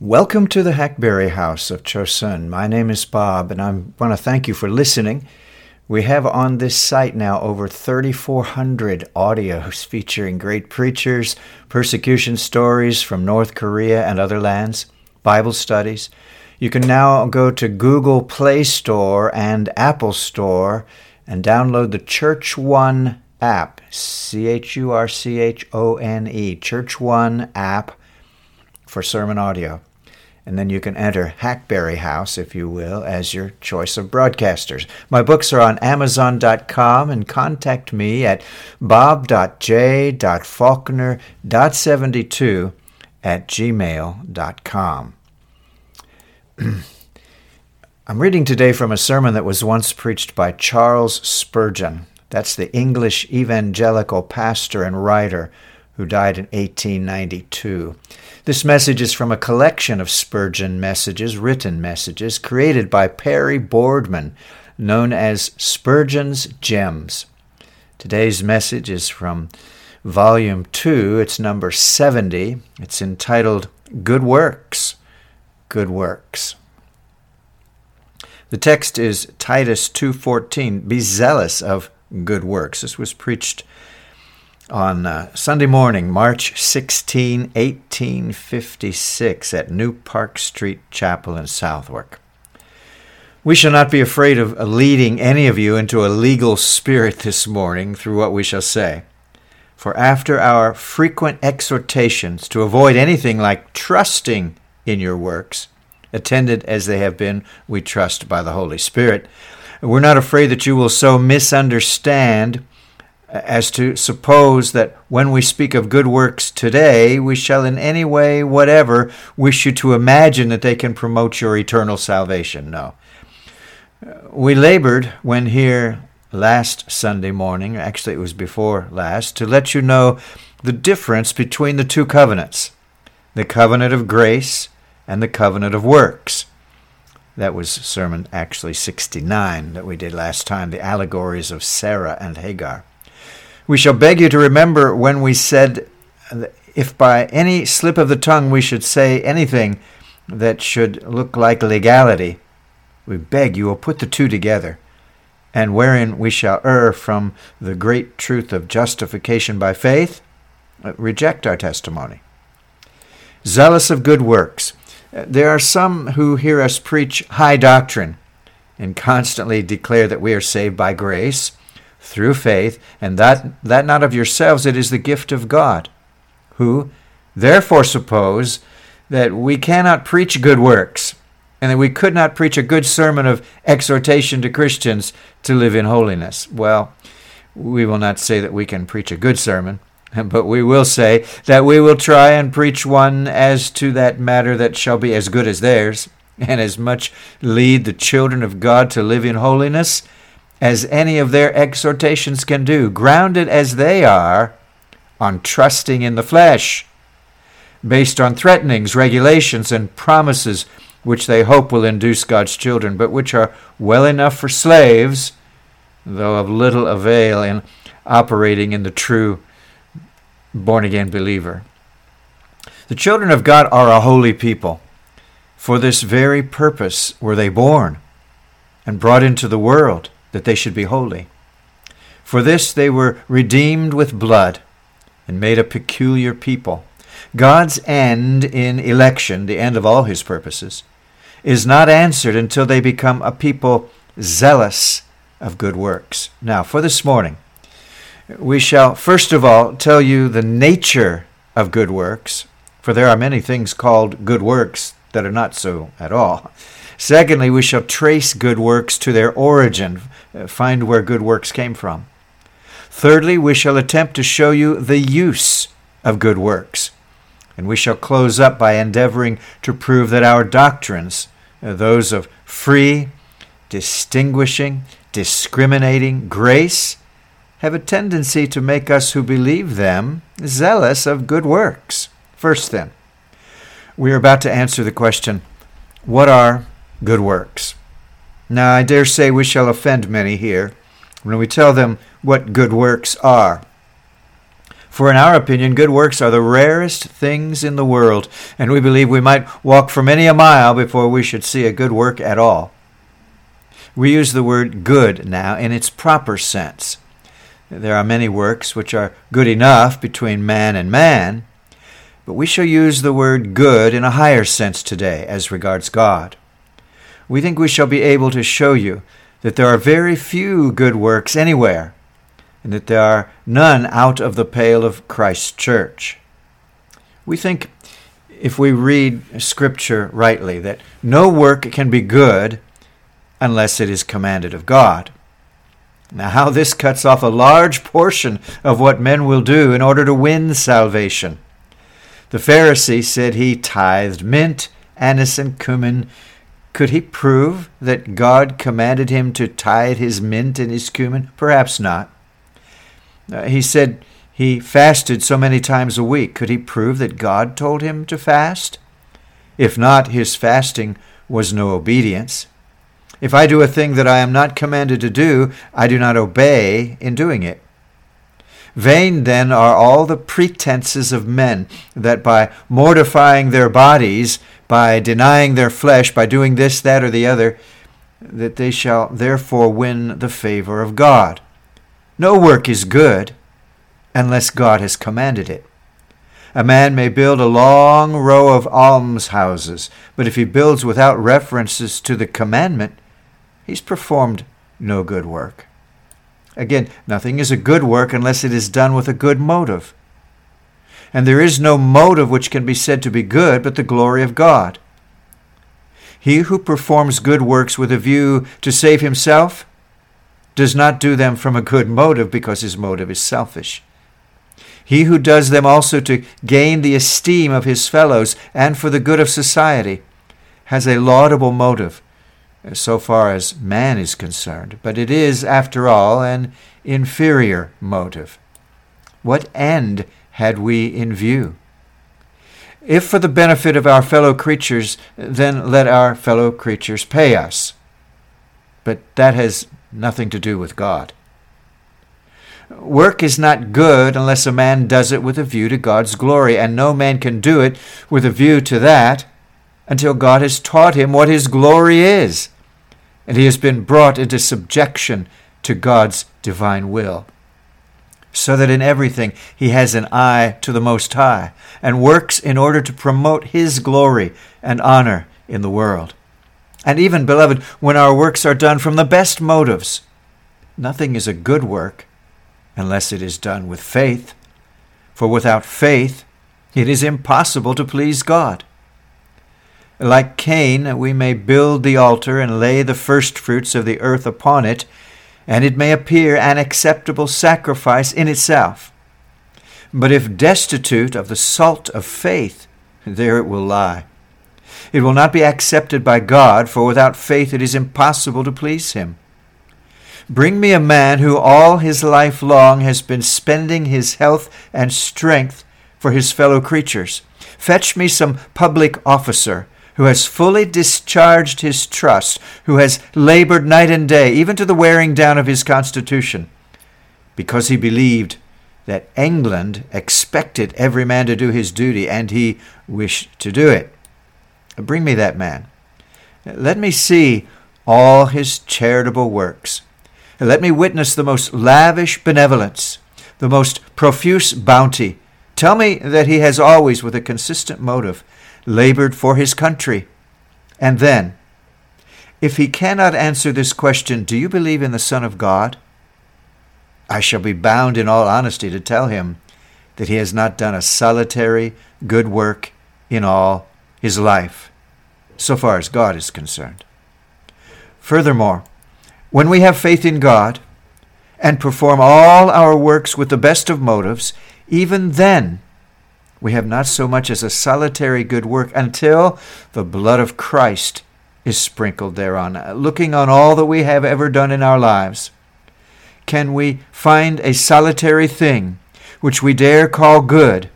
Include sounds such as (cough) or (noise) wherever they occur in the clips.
Welcome to the Hackberry House of Chosun. My name is Bob, and I want to thank you for listening. We have on this site now over 3,400 audios featuring great preachers, persecution stories from North Korea and other lands, Bible studies. You can now go to Google Play Store and Apple Store and download the Church One app, C H U R C H O N E, Church One app for sermon audio and then you can enter Hackberry House, if you will, as your choice of broadcasters. My books are on Amazon.com and contact me at bob.j.faulkner.72 at gmail.com. (clears throat) I'm reading today from a sermon that was once preached by Charles Spurgeon. That's the English evangelical pastor and writer who died in 1892. This message is from a collection of Spurgeon messages, written messages, created by Perry Boardman, known as Spurgeon's Gems. Today's message is from Volume 2, it's number 70. It's entitled Good Works. Good Works. The text is Titus 2:14, "Be zealous of good works." This was preached on uh, Sunday morning, March 16, 1856, at New Park Street Chapel in Southwark. We shall not be afraid of leading any of you into a legal spirit this morning through what we shall say. For after our frequent exhortations to avoid anything like trusting in your works, attended as they have been, we trust by the Holy Spirit, we're not afraid that you will so misunderstand as to suppose that when we speak of good works today, we shall in any way whatever wish you to imagine that they can promote your eternal salvation. No. We labored when here last Sunday morning, actually it was before last, to let you know the difference between the two covenants the covenant of grace and the covenant of works. That was sermon actually 69 that we did last time, the allegories of Sarah and Hagar. We shall beg you to remember when we said, if by any slip of the tongue we should say anything that should look like legality, we beg you will put the two together, and wherein we shall err from the great truth of justification by faith, uh, reject our testimony. Zealous of good works. Uh, there are some who hear us preach high doctrine and constantly declare that we are saved by grace through faith, and that, that not of yourselves, it is the gift of God, who therefore suppose that we cannot preach good works, and that we could not preach a good sermon of exhortation to Christians to live in holiness. Well, we will not say that we can preach a good sermon, (laughs) but we will say that we will try and preach one as to that matter that shall be as good as theirs, and as much lead the children of God to live in holiness as any of their exhortations can do, grounded as they are on trusting in the flesh, based on threatenings, regulations, and promises which they hope will induce God's children, but which are well enough for slaves, though of little avail in operating in the true born again believer. The children of God are a holy people. For this very purpose were they born and brought into the world that they should be holy. For this they were redeemed with blood and made a peculiar people. God's end in election, the end of all his purposes, is not answered until they become a people zealous of good works. Now, for this morning, we shall first of all tell you the nature of good works, for there are many things called good works that are not so at all. Secondly, we shall trace good works to their origin, find where good works came from. Thirdly, we shall attempt to show you the use of good works. And we shall close up by endeavoring to prove that our doctrines, uh, those of free, distinguishing, discriminating grace, have a tendency to make us who believe them zealous of good works. First, then, we are about to answer the question what are good works? Now, I dare say we shall offend many here when we tell them what good works are. For in our opinion, good works are the rarest things in the world, and we believe we might walk for many a mile before we should see a good work at all. We use the word good now in its proper sense. There are many works which are good enough between man and man, but we shall use the word good in a higher sense today as regards God. We think we shall be able to show you that there are very few good works anywhere, and that there are none out of the pale of Christ's church. We think, if we read Scripture rightly, that no work can be good unless it is commanded of God. Now, how this cuts off a large portion of what men will do in order to win salvation. The Pharisee said he tithed mint, anise, and cumin. Could he prove that God commanded him to tithe his mint and his cumin? Perhaps not. Uh, he said he fasted so many times a week. Could he prove that God told him to fast? If not, his fasting was no obedience. If I do a thing that I am not commanded to do, I do not obey in doing it. Vain then are all the pretenses of men, that by mortifying their bodies, by denying their flesh, by doing this, that, or the other, that they shall therefore win the favor of God. No work is good unless God has commanded it. A man may build a long row of almshouses, but if he builds without references to the commandment, he's performed no good work. Again, nothing is a good work unless it is done with a good motive. And there is no motive which can be said to be good but the glory of God. He who performs good works with a view to save himself does not do them from a good motive because his motive is selfish. He who does them also to gain the esteem of his fellows and for the good of society has a laudable motive so far as man is concerned, but it is, after all, an inferior motive. What end had we in view? If for the benefit of our fellow creatures, then let our fellow creatures pay us. But that has nothing to do with God. Work is not good unless a man does it with a view to God's glory, and no man can do it with a view to that until God has taught him what his glory is, and he has been brought into subjection to God's divine will. So that in everything he has an eye to the Most High, and works in order to promote his glory and honor in the world. And even, beloved, when our works are done from the best motives, nothing is a good work unless it is done with faith. For without faith, it is impossible to please God. Like Cain, we may build the altar and lay the firstfruits of the earth upon it, and it may appear an acceptable sacrifice in itself. But if destitute of the salt of faith, there it will lie. It will not be accepted by God, for without faith it is impossible to please Him. Bring me a man who all his life long has been spending his health and strength for his fellow creatures. Fetch me some public officer who has fully discharged his trust, who has labored night and day, even to the wearing down of his constitution, because he believed that England expected every man to do his duty, and he wished to do it. Bring me that man. Let me see all his charitable works. Let me witness the most lavish benevolence, the most profuse bounty. Tell me that he has always, with a consistent motive, labored for his country? And then, if he cannot answer this question, do you believe in the Son of God? I shall be bound in all honesty to tell him that he has not done a solitary good work in all his life, so far as God is concerned. Furthermore, when we have faith in God and perform all our works with the best of motives, even then we have not so much as a solitary good work until the blood of Christ is sprinkled thereon. Looking on all that we have ever done in our lives, can we find a solitary thing which we dare call good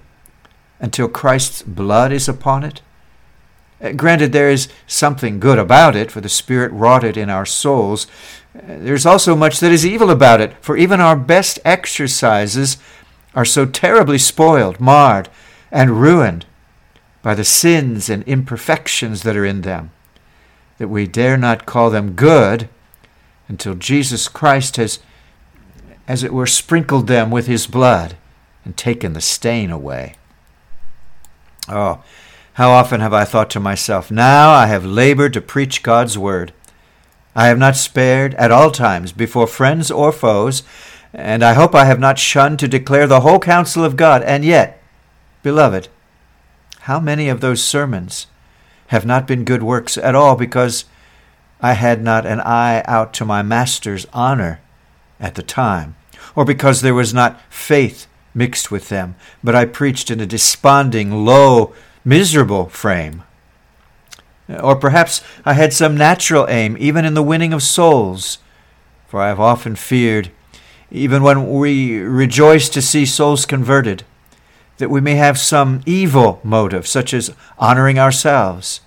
until Christ's blood is upon it? Uh, granted, there is something good about it, for the Spirit wrought it in our souls. Uh, there's also much that is evil about it, for even our best exercises are so terribly spoiled, marred, and ruined by the sins and imperfections that are in them that we dare not call them good until Jesus Christ has, as it were, sprinkled them with his blood and taken the stain away. Oh, how often have I thought to myself, Now I have labored to preach God's word. I have not spared at all times before friends or foes, and I hope I have not shunned to declare the whole counsel of God. And yet, beloved, how many of those sermons have not been good works at all because I had not an eye out to my Master's honor at the time, or because there was not faith mixed with them, but I preached in a desponding, low, miserable frame. Or perhaps I had some natural aim, even in the winning of souls, for I have often feared, even when we rejoice to see souls converted, that we may have some evil motive, such as honoring ourselves,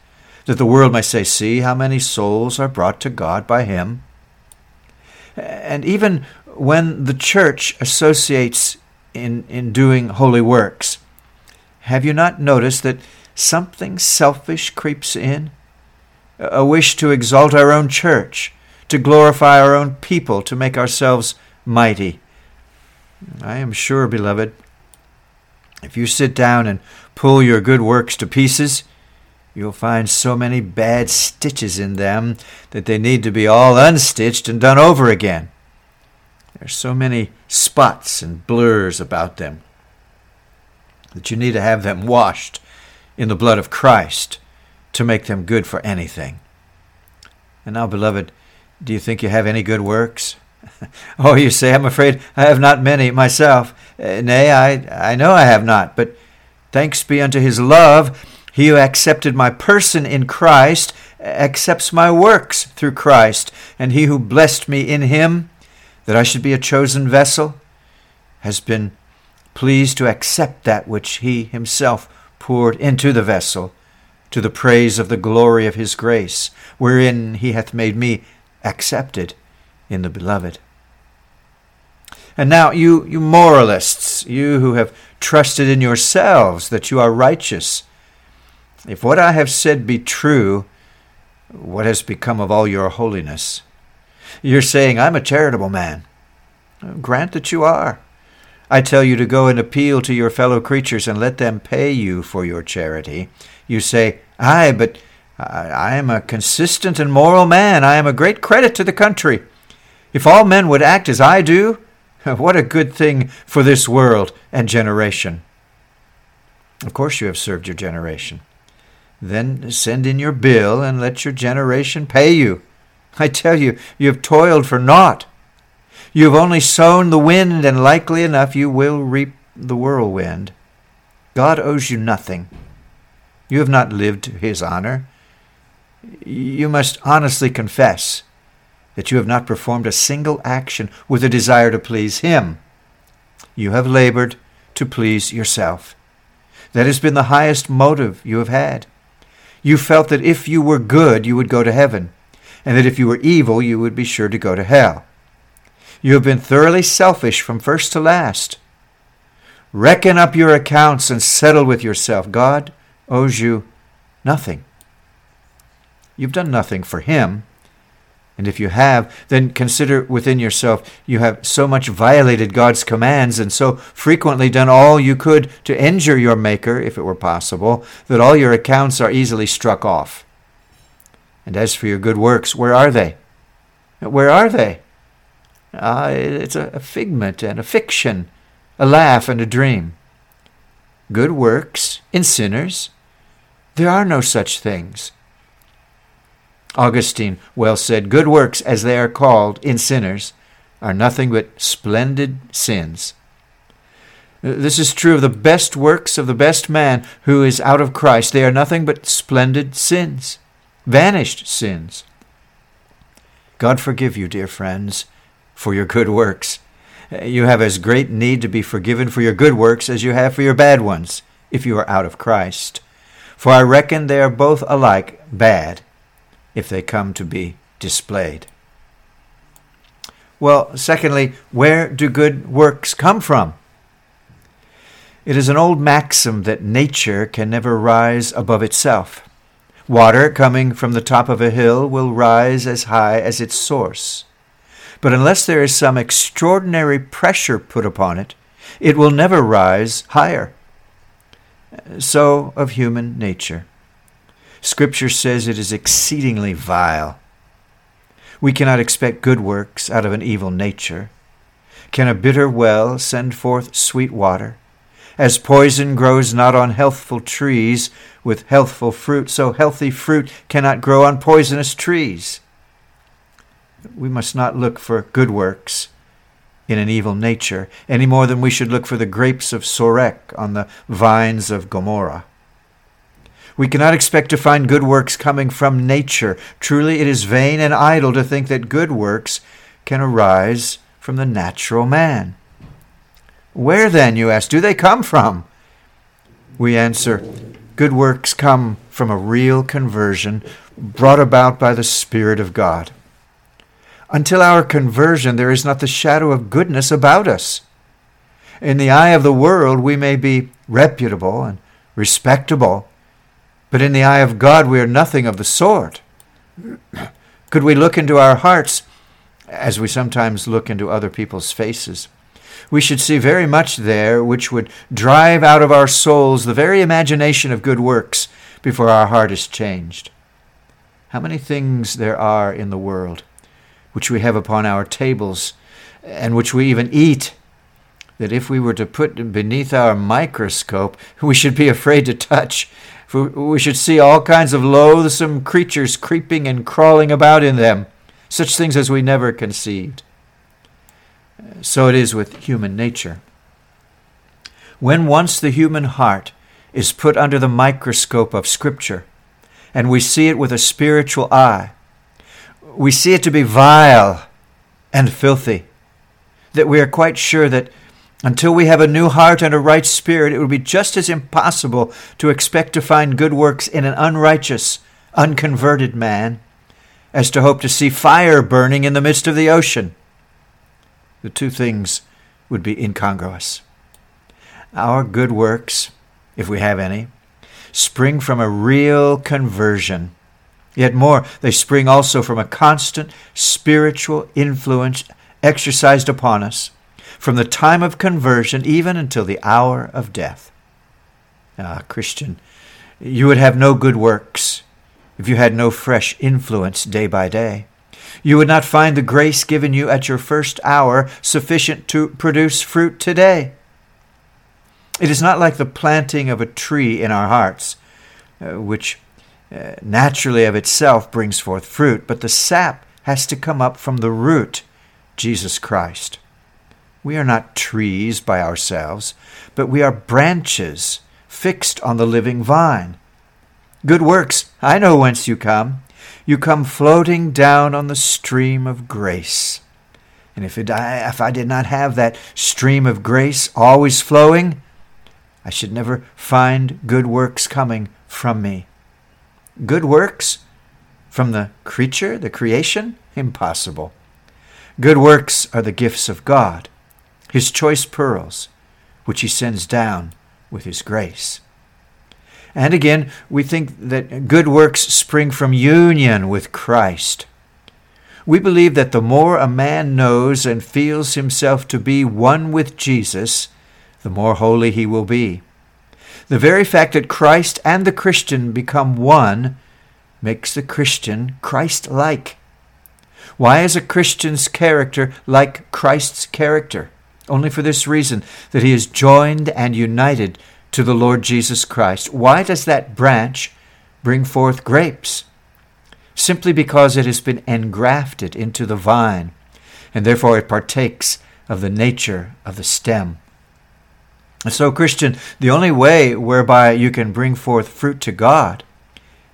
that the world may say, See how many souls are brought to God by him. And even when the church associates in, in doing holy works, have you not noticed that something selfish creeps in? A wish to exalt our own church, to glorify our own people, to make ourselves mighty. I am sure, beloved, if you sit down and pull your good works to pieces, you'll find so many bad stitches in them that they need to be all unstitched and done over again. There's so many spots and blurs about them that you need to have them washed in the blood of Christ to make them good for anything. And now, beloved, do you think you have any good works? (laughs) oh, you say, I'm afraid I have not many myself. Uh, nay, I, I know I have not, but thanks be unto his love, he who accepted my person in Christ accepts my works through Christ, and he who blessed me in him, that I should be a chosen vessel, has been pleased to accept that which he himself poured into the vessel, to the praise of the glory of his grace, wherein he hath made me accepted in the beloved. And now, you, you moralists, you who have trusted in yourselves that you are righteous, if what I have said be true, what has become of all your holiness? You're saying, I'm a charitable man. Grant that you are. I tell you to go and appeal to your fellow creatures and let them pay you for your charity. You say, Aye, but I am a consistent and moral man. I am a great credit to the country. If all men would act as I do, (laughs) what a good thing for this world and generation. Of course, you have served your generation. Then send in your bill and let your generation pay you. (laughs) I tell you, you have toiled for naught. You have only sown the wind, and likely enough you will reap the whirlwind. God owes you nothing. You have not lived to his honor. You must honestly confess that you have not performed a single action with a desire to please Him. You have labored to please yourself. That has been the highest motive you have had. You felt that if you were good, you would go to heaven, and that if you were evil, you would be sure to go to hell. You have been thoroughly selfish from first to last. Reckon up your accounts and settle with yourself. God owes you nothing. You've done nothing for Him and if you have, then consider within yourself you have so much violated God's commands and so frequently done all you could to injure your Maker, if it were possible, that all your accounts are easily struck off. And as for your good works, where are they? Where are they? Ah, it's a figment and a fiction, a laugh and a dream. Good works in sinners? There are no such things. Augustine well said, Good works, as they are called in sinners, are nothing but splendid sins. Uh, this is true of the best works of the best man who is out of Christ. They are nothing but splendid sins, vanished sins. God forgive you, dear friends, for your good works. Uh, you have as great need to be forgiven for your good works as you have for your bad ones, if you are out of Christ. For I reckon they are both alike bad if they come to be displayed. Well, secondly, where do good works come from? It is an old maxim that nature can never rise above itself. Water coming from the top of a hill will rise as high as its source. But unless there is some extraordinary pressure put upon it, it will never rise higher. So of human nature. Scripture says it is exceedingly vile. We cannot expect good works out of an evil nature. Can a bitter well send forth sweet water? As poison grows not on healthful trees with healthful fruit, so healthy fruit cannot grow on poisonous trees. We must not look for good works in an evil nature any more than we should look for the grapes of Sorek on the vines of Gomorrah. We cannot expect to find good works coming from nature. Truly, it is vain and idle to think that good works can arise from the natural man. Where then, you ask, do they come from? We answer, good works come from a real conversion brought about by the Spirit of God. Until our conversion, there is not the shadow of goodness about us. In the eye of the world, we may be reputable and respectable, but in the eye of God, we are nothing of the sort. Could we look into our hearts as we sometimes look into other people's faces? we should see very much there which would drive out of our souls the very imagination of good works before our heart is changed. How many things there are in the world which we have upon our tables and which we even eat that if we were to put beneath our microscope, we should be afraid to touch. For we should see all kinds of loathsome creatures creeping and crawling about in them, such things as we never conceived. So it is with human nature. When once the human heart is put under the microscope of Scripture, and we see it with a spiritual eye, we see it to be vile and filthy, that we are quite sure that until we have a new heart and a right spirit, it would be just as impossible to expect to find good works in an unrighteous, unconverted man as to hope to see fire burning in the midst of the ocean the two things would be incongruous. Our good works, if we have any, spring from a real conversion. Yet more, they spring also from a constant spiritual influence exercised upon us from the time of conversion even until the hour of death. Ah, Christian, you would have no good works if you had no fresh influence day by day. You would not find the grace given you at your first hour sufficient to produce fruit today. It is not like the planting of a tree in our hearts, uh, which uh, naturally of itself brings forth fruit, but the sap has to come up from the root, Jesus Christ. We are not trees by ourselves, but we are branches fixed on the living vine. Good works, I know whence you come you come floating down on the stream of grace. And if, it, if I did not have that stream of grace always flowing, I should never find good works coming from me. Good works from the creature, the creation? Impossible. Good works are the gifts of God, His choice pearls, which He sends down with His grace. And again, we think that good works spring from union with Christ. We believe that the more a man knows and feels himself to be one with Jesus, the more holy he will be. The very fact that Christ and the Christian become one makes the Christian Christ like. Why is a Christian's character like Christ's character? Only for this reason that he is joined and united to the Lord Jesus Christ. Why does that branch bring forth grapes? Simply because it has been engrafted into the vine, and therefore it partakes of the nature of the stem. So, Christian, the only way whereby you can bring forth fruit to God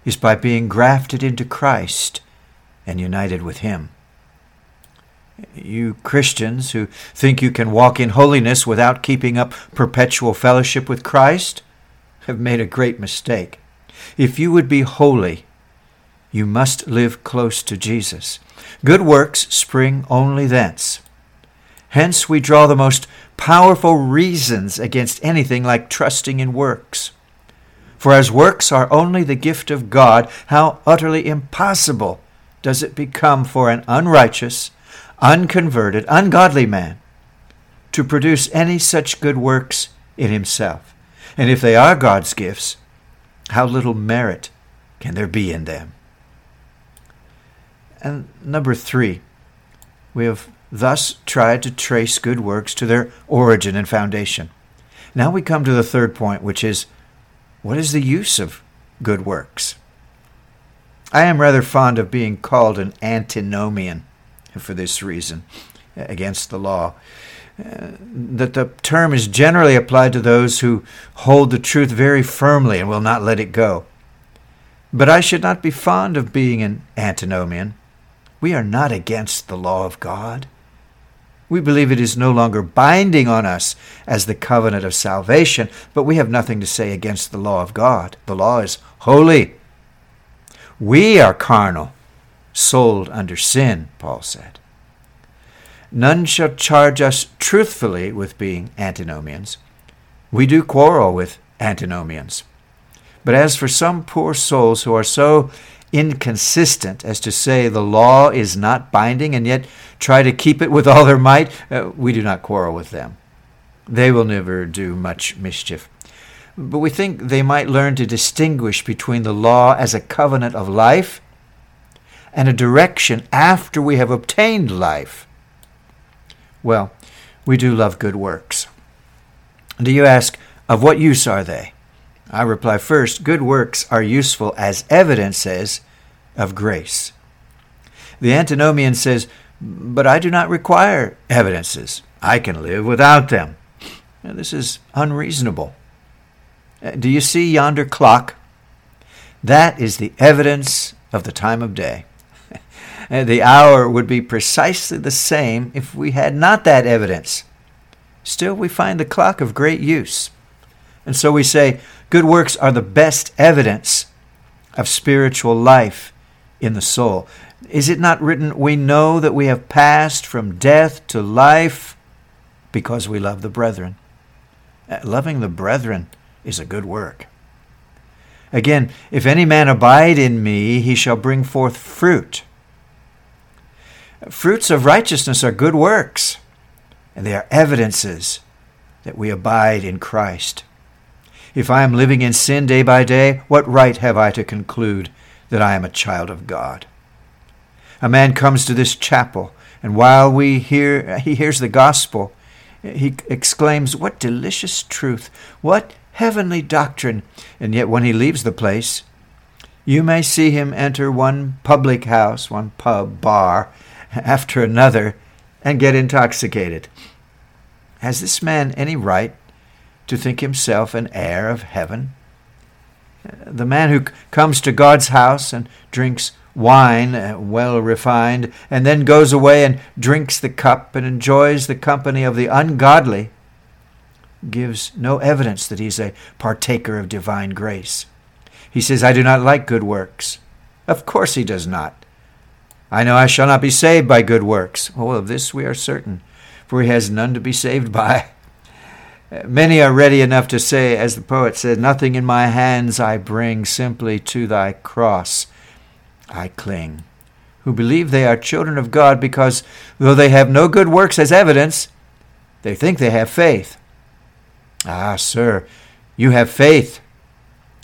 is by being grafted into Christ and united with Him. You Christians who think you can walk in holiness without keeping up perpetual fellowship with Christ have made a great mistake. If you would be holy, you must live close to Jesus. Good works spring only thence. Hence, we draw the most powerful reasons against anything like trusting in works. For as works are only the gift of God, how utterly impossible does it become for an unrighteous, unconverted, ungodly man to produce any such good works in himself. And if they are God's gifts, how little merit can there be in them? And number three, we have thus tried to trace good works to their origin and foundation. Now we come to the third point, which is what is the use of good works? I am rather fond of being called an antinomian for this reason against the law. Uh, that the term is generally applied to those who hold the truth very firmly and will not let it go. But I should not be fond of being an antinomian. We are not against the law of God. We believe it is no longer binding on us as the covenant of salvation, but we have nothing to say against the law of God. The law is holy. We are carnal, sold under sin, Paul said. None shall charge us truthfully with being antinomians. We do quarrel with antinomians. But as for some poor souls who are so inconsistent as to say the law is not binding and yet try to keep it with all their might, uh, we do not quarrel with them. They will never do much mischief. But we think they might learn to distinguish between the law as a covenant of life and a direction after we have obtained life. Well, we do love good works. Do you ask, of what use are they? I reply first, good works are useful as evidences of grace. The antinomian says, but I do not require evidences. I can live without them. Now, this is unreasonable. Uh, do you see yonder clock? That is the evidence of the time of day. The hour would be precisely the same if we had not that evidence. Still, we find the clock of great use. And so we say, good works are the best evidence of spiritual life in the soul. Is it not written, We know that we have passed from death to life because we love the brethren? Uh, loving the brethren is a good work. Again, if any man abide in me, he shall bring forth fruit. Fruits of righteousness are good works, and they are evidences that we abide in Christ. If I am living in sin day by day, what right have I to conclude that I am a child of God? A man comes to this chapel, and while we hear, he hears the gospel, he exclaims, What delicious truth! What heavenly doctrine! And yet, when he leaves the place, you may see him enter one public house, one pub, bar, after another, and get intoxicated. Has this man any right to think himself an heir of heaven. The man who comes to God's house and drinks wine uh, well refined, and then goes away and drinks the cup and enjoys the company of the ungodly, gives no evidence that he's a partaker of divine grace. He says, I do not like good works. Of course he does not. I know I shall not be saved by good works. Oh, of this we are certain, for he has none to be saved by. (laughs) Many are ready enough to say, as the poet said, Nothing in my hands I bring, simply to thy cross I cling. Who believe they are children of God because, though they have no good works as evidence, they think they have faith. Ah, sir, you have faith.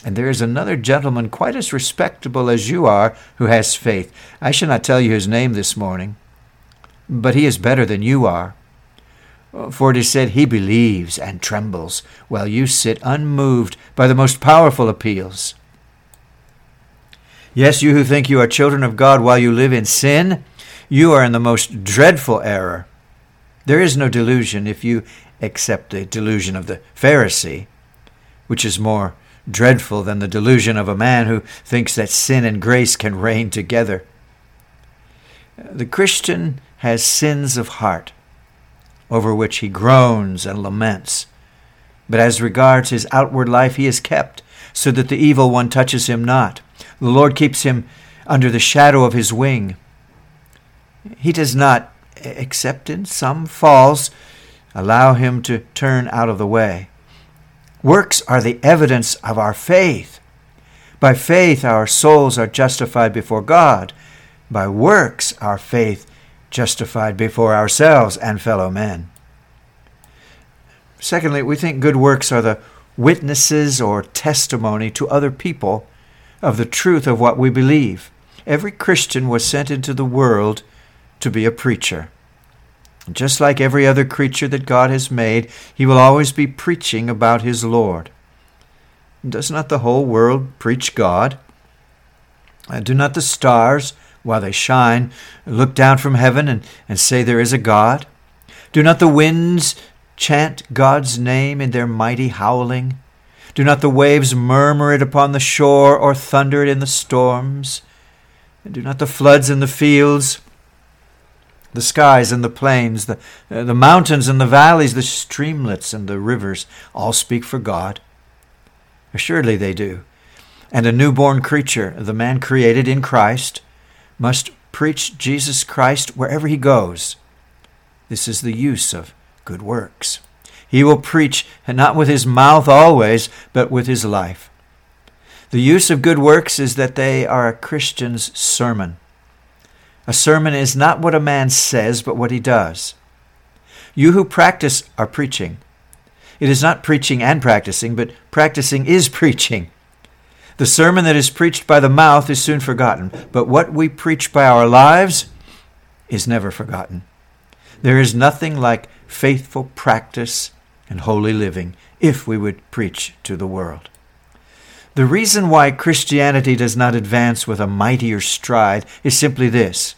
And there is another gentleman quite as respectable as you are who has faith. I shall not tell you his name this morning, but he is better than you are. For it is said, He believes and trembles, while you sit unmoved by the most powerful appeals. Yes, you who think you are children of God while you live in sin, you are in the most dreadful error. There is no delusion if you accept the delusion of the Pharisee, which is more dreadful than the delusion of a man who thinks that sin and grace can reign together. The Christian has sins of heart over which he groans and laments. But as regards his outward life, he is kept, so that the evil one touches him not. The Lord keeps him under the shadow of his wing. He does not except in some falls, allow him to turn out of the way. Works are the evidence of our faith. By faith, our souls are justified before God. By works, our faith justified before ourselves and fellow men. Secondly, we think good works are the witnesses or testimony to other people of the truth of what we believe. Every Christian was sent into the world to be a preacher. Just like every other creature that God has made, he will always be preaching about his Lord. Does not the whole world preach God? And do not the stars, while they shine, look down from heaven and, and say there is a God? Do not the winds chant God's name in their mighty howling? Do not the waves murmur it upon the shore or thunder it in the storms? And do not the floods in the fields, the skies and the plains, the, uh, the mountains and the valleys, the streamlets and the rivers all speak for God? Assuredly they do. And a newborn creature, the man created in Christ, must preach Jesus Christ wherever he goes. This is the use of good works. He will preach, and not with his mouth always, but with his life. The use of good works is that they are a Christian's sermon. A sermon is not what a man says, but what he does. You who practice are preaching. It is not preaching and practicing, but practicing is (laughs) preaching. The sermon that is preached by the mouth is soon forgotten, but what we preach by our lives is never forgotten. There is nothing like faithful practice and holy living if we would preach to the world. The reason why Christianity does not advance with a mightier stride is simply this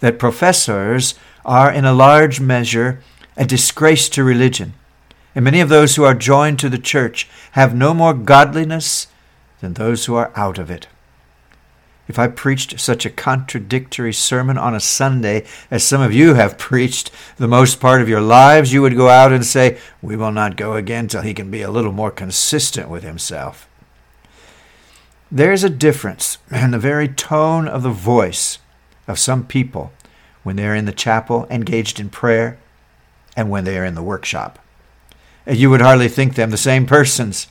that professors are in a large measure a disgrace to religion, and many of those who are joined to the church have no more godliness than those who are out of it. If I preached such a contradictory sermon on a Sunday as some of you have preached the most part of your lives, you would go out and say, We will not go again till he can be a little more consistent with himself. There is a difference in the very tone of the voice of some people when they are in the chapel engaged in prayer and when they are in the workshop. Uh, you would hardly think them the same persons.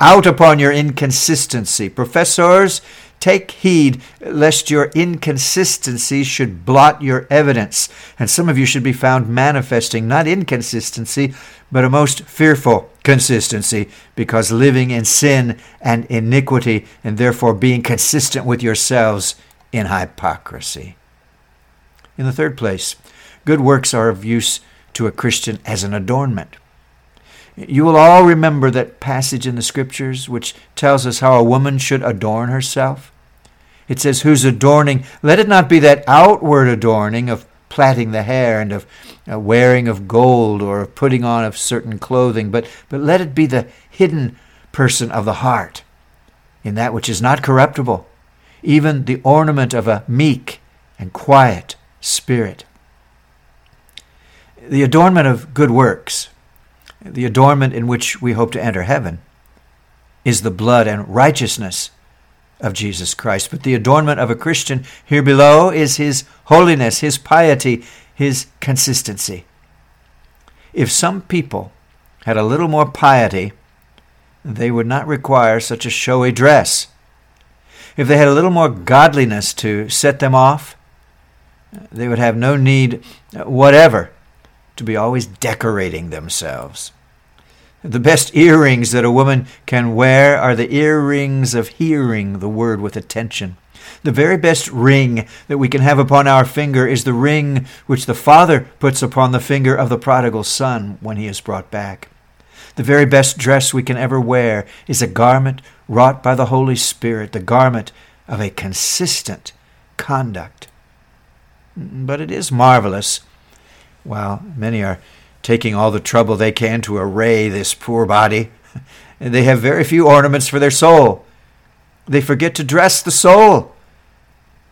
Out upon your inconsistency. Professors, Take heed lest your inconsistency should blot your evidence. And some of you should be found manifesting not inconsistency, but a most fearful consistency, because living in sin and iniquity, and therefore being consistent with yourselves in hypocrisy. In the third place, good works are of use to a Christian as an adornment. You will all remember that passage in the Scriptures which tells us how a woman should adorn herself. It says, Whose adorning, let it not be that outward adorning of plaiting the hair and of uh, wearing of gold or of putting on of certain clothing, but, but let it be the hidden person of the heart, in that which is not corruptible, even the ornament of a meek and quiet spirit. The adornment of good works the adornment in which we hope to enter heaven, is the blood and righteousness of Jesus Christ. But the adornment of a Christian here below is his holiness, his piety, his consistency. If some people had a little more piety, they would not require such a showy dress. If they had a little more godliness to set them off, they would have no need whatever to be always decorating themselves. The best earrings that a woman can wear are the earrings of hearing the word with attention. The very best ring that we can have upon our finger is the ring which the Father puts upon the finger of the prodigal son when he is brought back. The very best dress we can ever wear is a garment wrought by the Holy Spirit, the garment of a consistent conduct. But it is marvelous while many are taking all the trouble they can to array this poor body, (laughs) they have very few ornaments for their soul. They forget to dress the soul.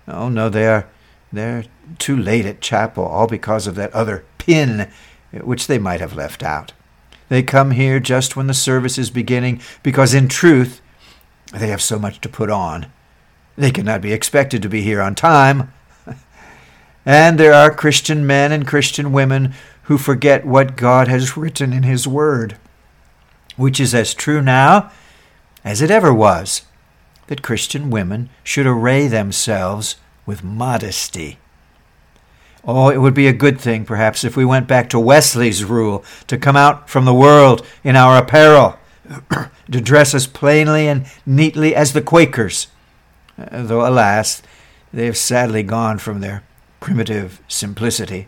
Oh no, they are they're too late at chapel, all because of that other pin eh, which they might have left out. They come here just when the service is beginning, because in truth they have so much to put on. They cannot be expected to be here on time. (laughs) And there are Christian men and Christian women who forget what God has written in His Word, which is as true now as it ever was that Christian women should array themselves with modesty. Oh, it would be a good thing, perhaps, if we went back to Wesley's rule to come out from the world in our apparel, (clears throat) to dress as plainly and neatly as the Quakers, uh, though, alas, they have sadly gone from their primitive simplicity.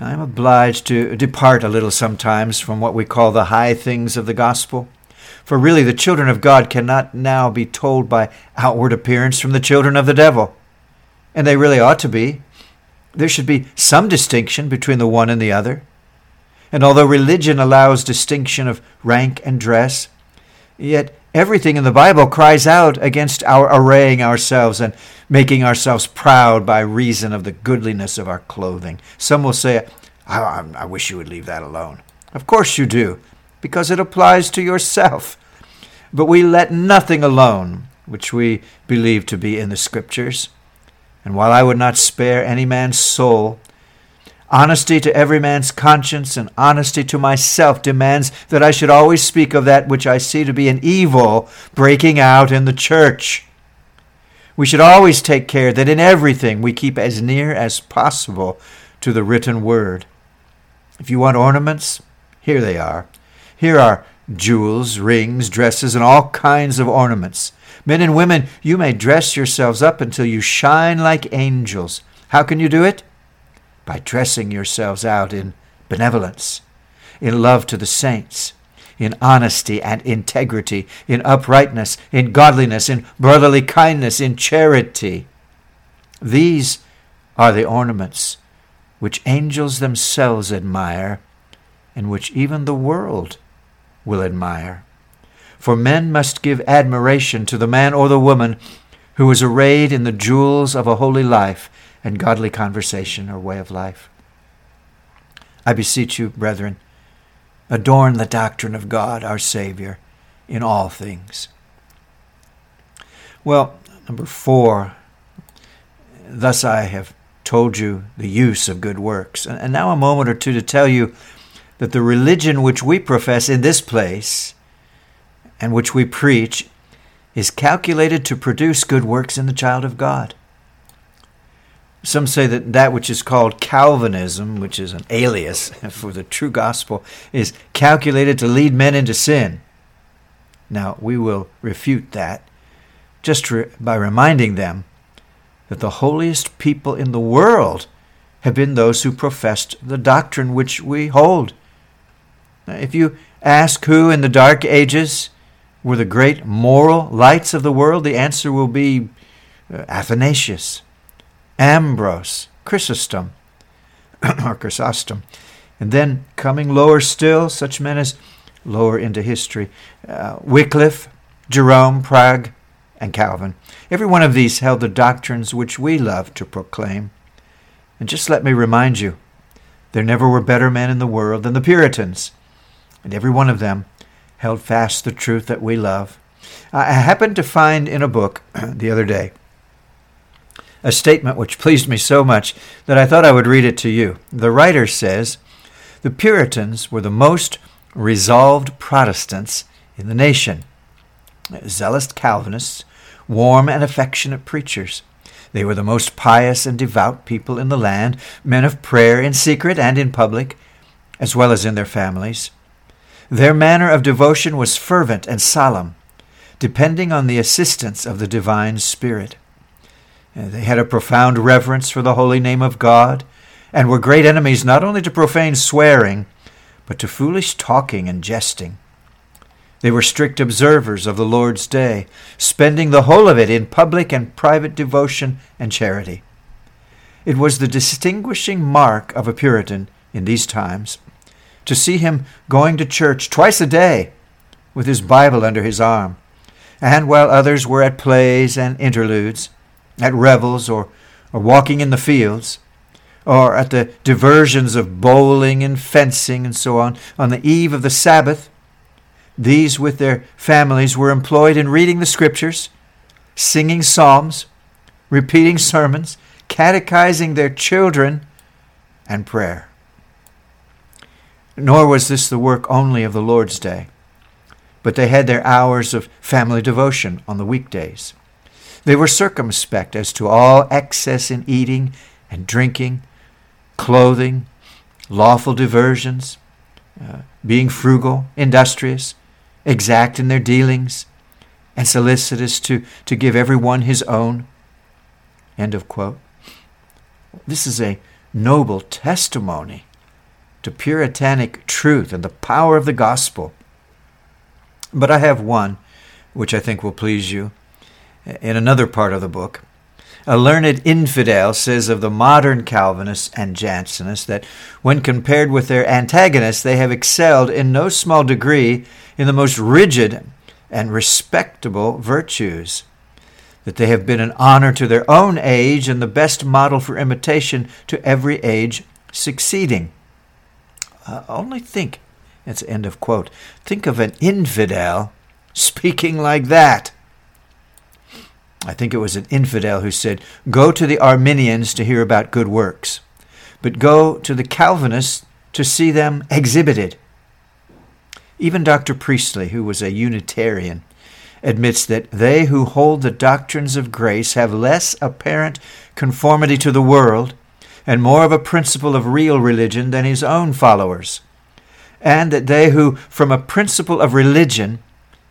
I am obliged to depart a little sometimes from what we call the high things of the gospel. For really, the children of God cannot now be told by outward appearance from the children of the devil. And they really ought to be. There should be some distinction between the one and the other. And although religion allows distinction of rank and dress, yet everything in the Bible cries out against our arraying ourselves and making ourselves proud by reason of the goodliness of our clothing. Some will say, I, I, wish you would leave that alone. Of course you do, because it applies to yourself. But we let nothing alone which we believe to be in the Scriptures. And while I would not spare any man's soul, honesty to every man's conscience and honesty to myself demands that I should always speak of that which I see to be an evil breaking out in the church. We should always take care that in everything we keep as near as possible to the written word. If you want ornaments, here they are. Here are jewels, rings, dresses, and all kinds of ornaments. Men and women, you may dress yourselves up until you shine like angels. How can you do it? By dressing yourselves out in benevolence, in love to the saints, in honesty and integrity, in uprightness, in godliness, in brotherly kindness, in charity. These are the ornaments which angels themselves admire, and which even the world will admire. For men must give admiration to the man or the woman who is arrayed in the jewels of a holy life and godly conversation or way of life. I beseech you, brethren, adorn the doctrine of God our Savior in all things. Well, number four, thus I have told you the use of good works. And now a moment or two to tell you that the religion which we profess in this place and which we preach is calculated to produce good works in the child of God. Some say that that which is called Calvinism, which is an alias (laughs) for the true gospel, is calculated to lead men into sin. Now, we will refute that just re- by reminding them that the holiest people in the world have been those who professed the doctrine which we hold. If you ask who in the Dark Ages were the great moral lights of the world, the answer will be uh, Athanasius, Ambrose, Chrysostom, (clears throat) or Chrysostom. And then coming lower still, such men as lower into history, uh, Wycliffe, Jerome, Prague, and Calvin. Every one of these held the doctrines which we love to proclaim. And just let me remind you, there never were better men in the world than the Puritans, and every one of them held fast the truth that we love. I happened to find in a book (clears throat) the other day a statement which pleased me so much that I thought I would read it to you. The writer says, The Puritans were the most resolved Protestants in the nation, zealous Calvinists, warm and affectionate preachers. They were the most pious and devout people in the land, men of prayer in secret and in public, as well as in their families. Their manner of devotion was fervent and solemn, depending on the assistance of the divine Spirit. Uh, they had a profound reverence for the holy name of God, and were great enemies not only to profane swearing, but to foolish talking and jesting. They were strict observers of the Lord's day, spending the whole of it in public and private devotion and charity. It was the distinguishing mark of a Puritan in these times to see him going to church twice a day with his Bible under his arm, and while others were at plays and interludes, at revels or, or walking in the fields, or at the diversions of bowling and fencing and so on, on the eve of the Sabbath, these with their families were employed in reading the Scriptures, singing psalms, repeating sermons, catechizing their children, and prayer. Nor was this the work only of the Lord's Day, but they had their hours of family devotion on the weekdays. They were circumspect as to all excess in eating and drinking, clothing, lawful diversions, uh, being frugal, industrious, exact in their dealings, and solicitous to, to give every one his own. End of quote. This is a noble testimony to puritanic truth and the power of the gospel. But I have one which I think will please you in another part of the book. A learned infidel says of the modern Calvinists and Jansenists that when compared with their antagonists, they have excelled in no small degree in the most rigid and respectable virtues, that they have been an honor to their own age and the best model for imitation to every age succeeding. Uh, only think, that's end of quote, think of an infidel speaking like that. I think it was an infidel who said, Go to the Arminians to hear about good works, but go to the Calvinists to see them exhibited. Even Dr. Priestley, who was a Unitarian, admits that they who hold the doctrines of grace have less apparent conformity to the world and more of a principle of real religion than his own followers, and that they who, from a principle of religion,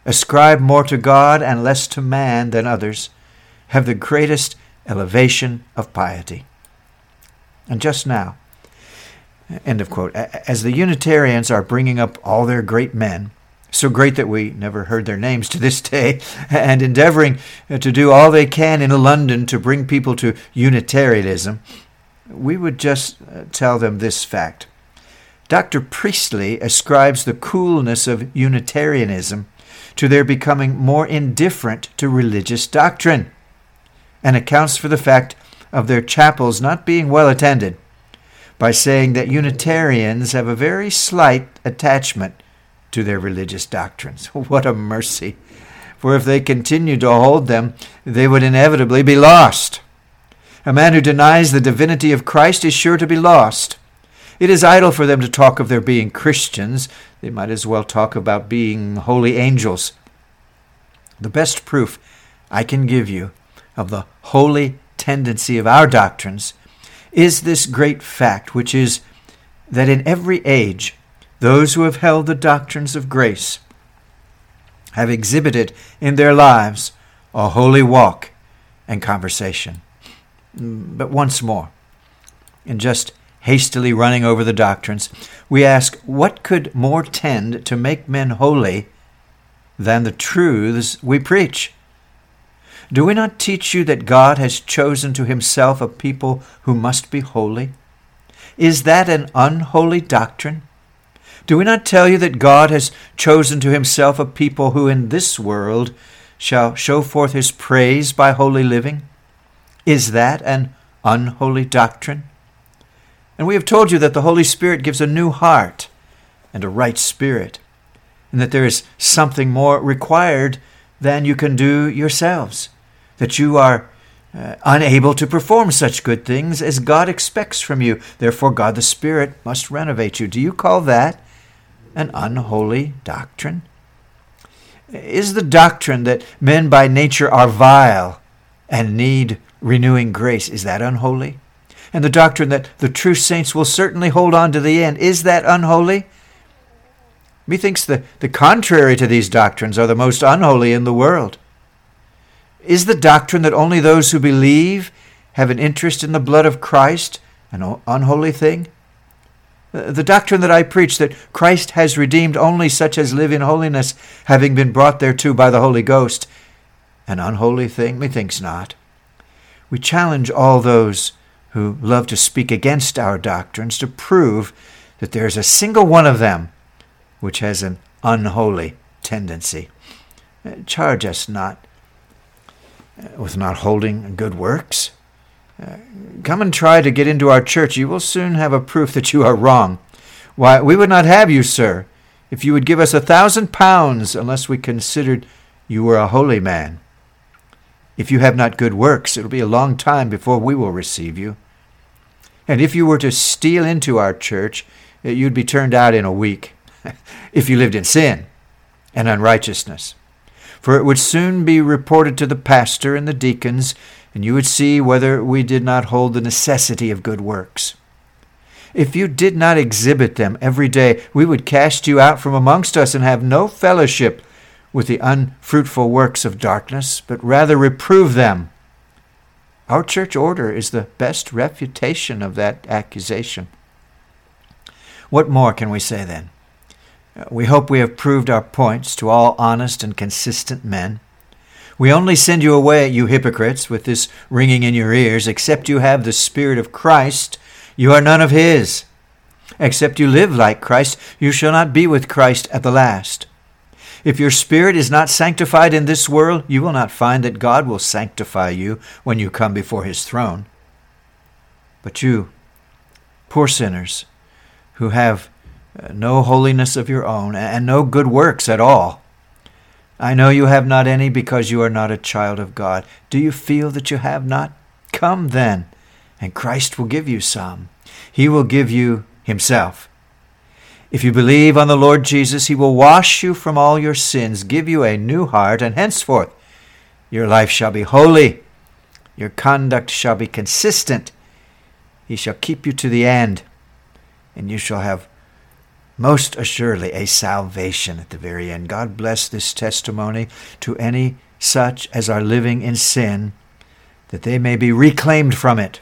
ascribe more to God and less to man than others, have the greatest elevation of piety. And just now, end of quote, as the Unitarians are bringing up all their great men, so great that we never heard their names to this day, (laughs) and endeavoring to do all they can in London to bring people to Unitarianism, we would just uh, tell them this fact. Dr. Priestley ascribes the coolness of Unitarianism to their becoming more indifferent to religious doctrine and accounts for the fact of their chapels not being well attended by saying that Unitarians have a very slight attachment to their religious doctrines. (laughs) What a mercy! For if they continued to hold them, they would inevitably be lost. A man who denies the divinity of Christ is sure to be lost. It is idle for them to talk of their being Christians. They might as well talk about being holy angels. The best proof I can give you of the holy tendency of our doctrines is this great fact, which is that in every age, those who have held the doctrines of grace have exhibited in their lives a holy walk and conversation. But once more, in just hastily running over the doctrines, we ask what could more tend to make men holy than the truths we preach? Do we not teach you that God has chosen to himself a people who must be holy? Is that an unholy doctrine? Do we not tell you that God has chosen to himself a people who in this world shall show forth his praise by holy living? Is that an unholy doctrine? And we have told you that the Holy Spirit gives a new heart and a right spirit, and that there is something more required than you can do yourselves that you are uh, unable to perform such good things as God expects from you. Therefore, God the Spirit must renovate you. Do you call that an unholy doctrine? Is the doctrine that men by nature are vile and need renewing grace, is that unholy? And the doctrine that the true saints will certainly hold on to the end, is that unholy? Methinks the, the contrary to these doctrines are the most unholy in the world. Is the doctrine that only those who believe have an interest in the blood of Christ an unholy thing? Uh, the doctrine that I preach that Christ has redeemed only such as live in holiness, having been brought thereto by the Holy Ghost, an unholy thing? Methinks not. We challenge all those who love to speak against our doctrines to prove that there is a single one of them which has an unholy tendency. Uh, charge us not with not holding good works? Uh, come and try to get into our church. You will soon have a proof that you are wrong. Why, we would not have you, sir, if you would give us a thousand pounds unless we considered you were a holy man. If you have not good works, it'll be a long time before we will receive you. And if you were to steal into our church, you'd be turned out in a week, (laughs) if you lived in sin and unrighteousness. For it would soon be reported to the pastor and the deacons, and you would see whether we did not hold the necessity of good works. If you did not exhibit them every day, we would cast you out from amongst us and have no fellowship with the unfruitful works of darkness, but rather reprove them. Our church order is the best refutation of that accusation. What more can we say then? We hope we have proved our points to all honest and consistent men. We only send you away, you hypocrites, with this ringing in your ears, except you have the Spirit of Christ, you are none of his. Except you live like Christ, you shall not be with Christ at the last. If your spirit is not sanctified in this world, you will not find that God will sanctify you when you come before his throne. But you, poor sinners, who have uh, no holiness of your own and no good works at all, I know you have not any because you are not a child of God. Do you feel that you have not? Come then, and Christ will give you some. He will give you Himself. If you believe on the Lord Jesus, He will wash you from all your sins, give you a new heart, and henceforth your life shall be holy, your conduct shall be consistent. He shall keep you to the end, and you shall have most assuredly a salvation at the very end. God bless this testimony to any such as are living in sin, that they may be reclaimed from it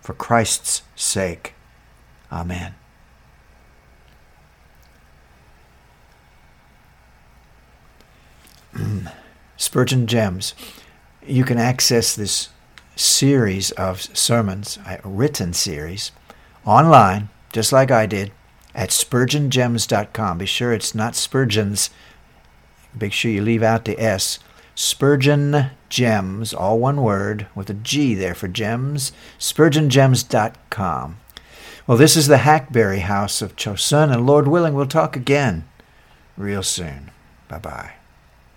for Christ's sake. Amen. (clears throat) Spurgeon Gems. You can access this series of sermons, a written series, online, just like I did, at spurgeongems.com. Be sure it's not Spurgeon's. Make sure you leave out the S. Spurgeon Gems, all one word, with a G there for gems, spurgeongems.com. Well, this is the Hackberry House of Chosun, and Lord willing, we'll talk again real soon. Bye bye.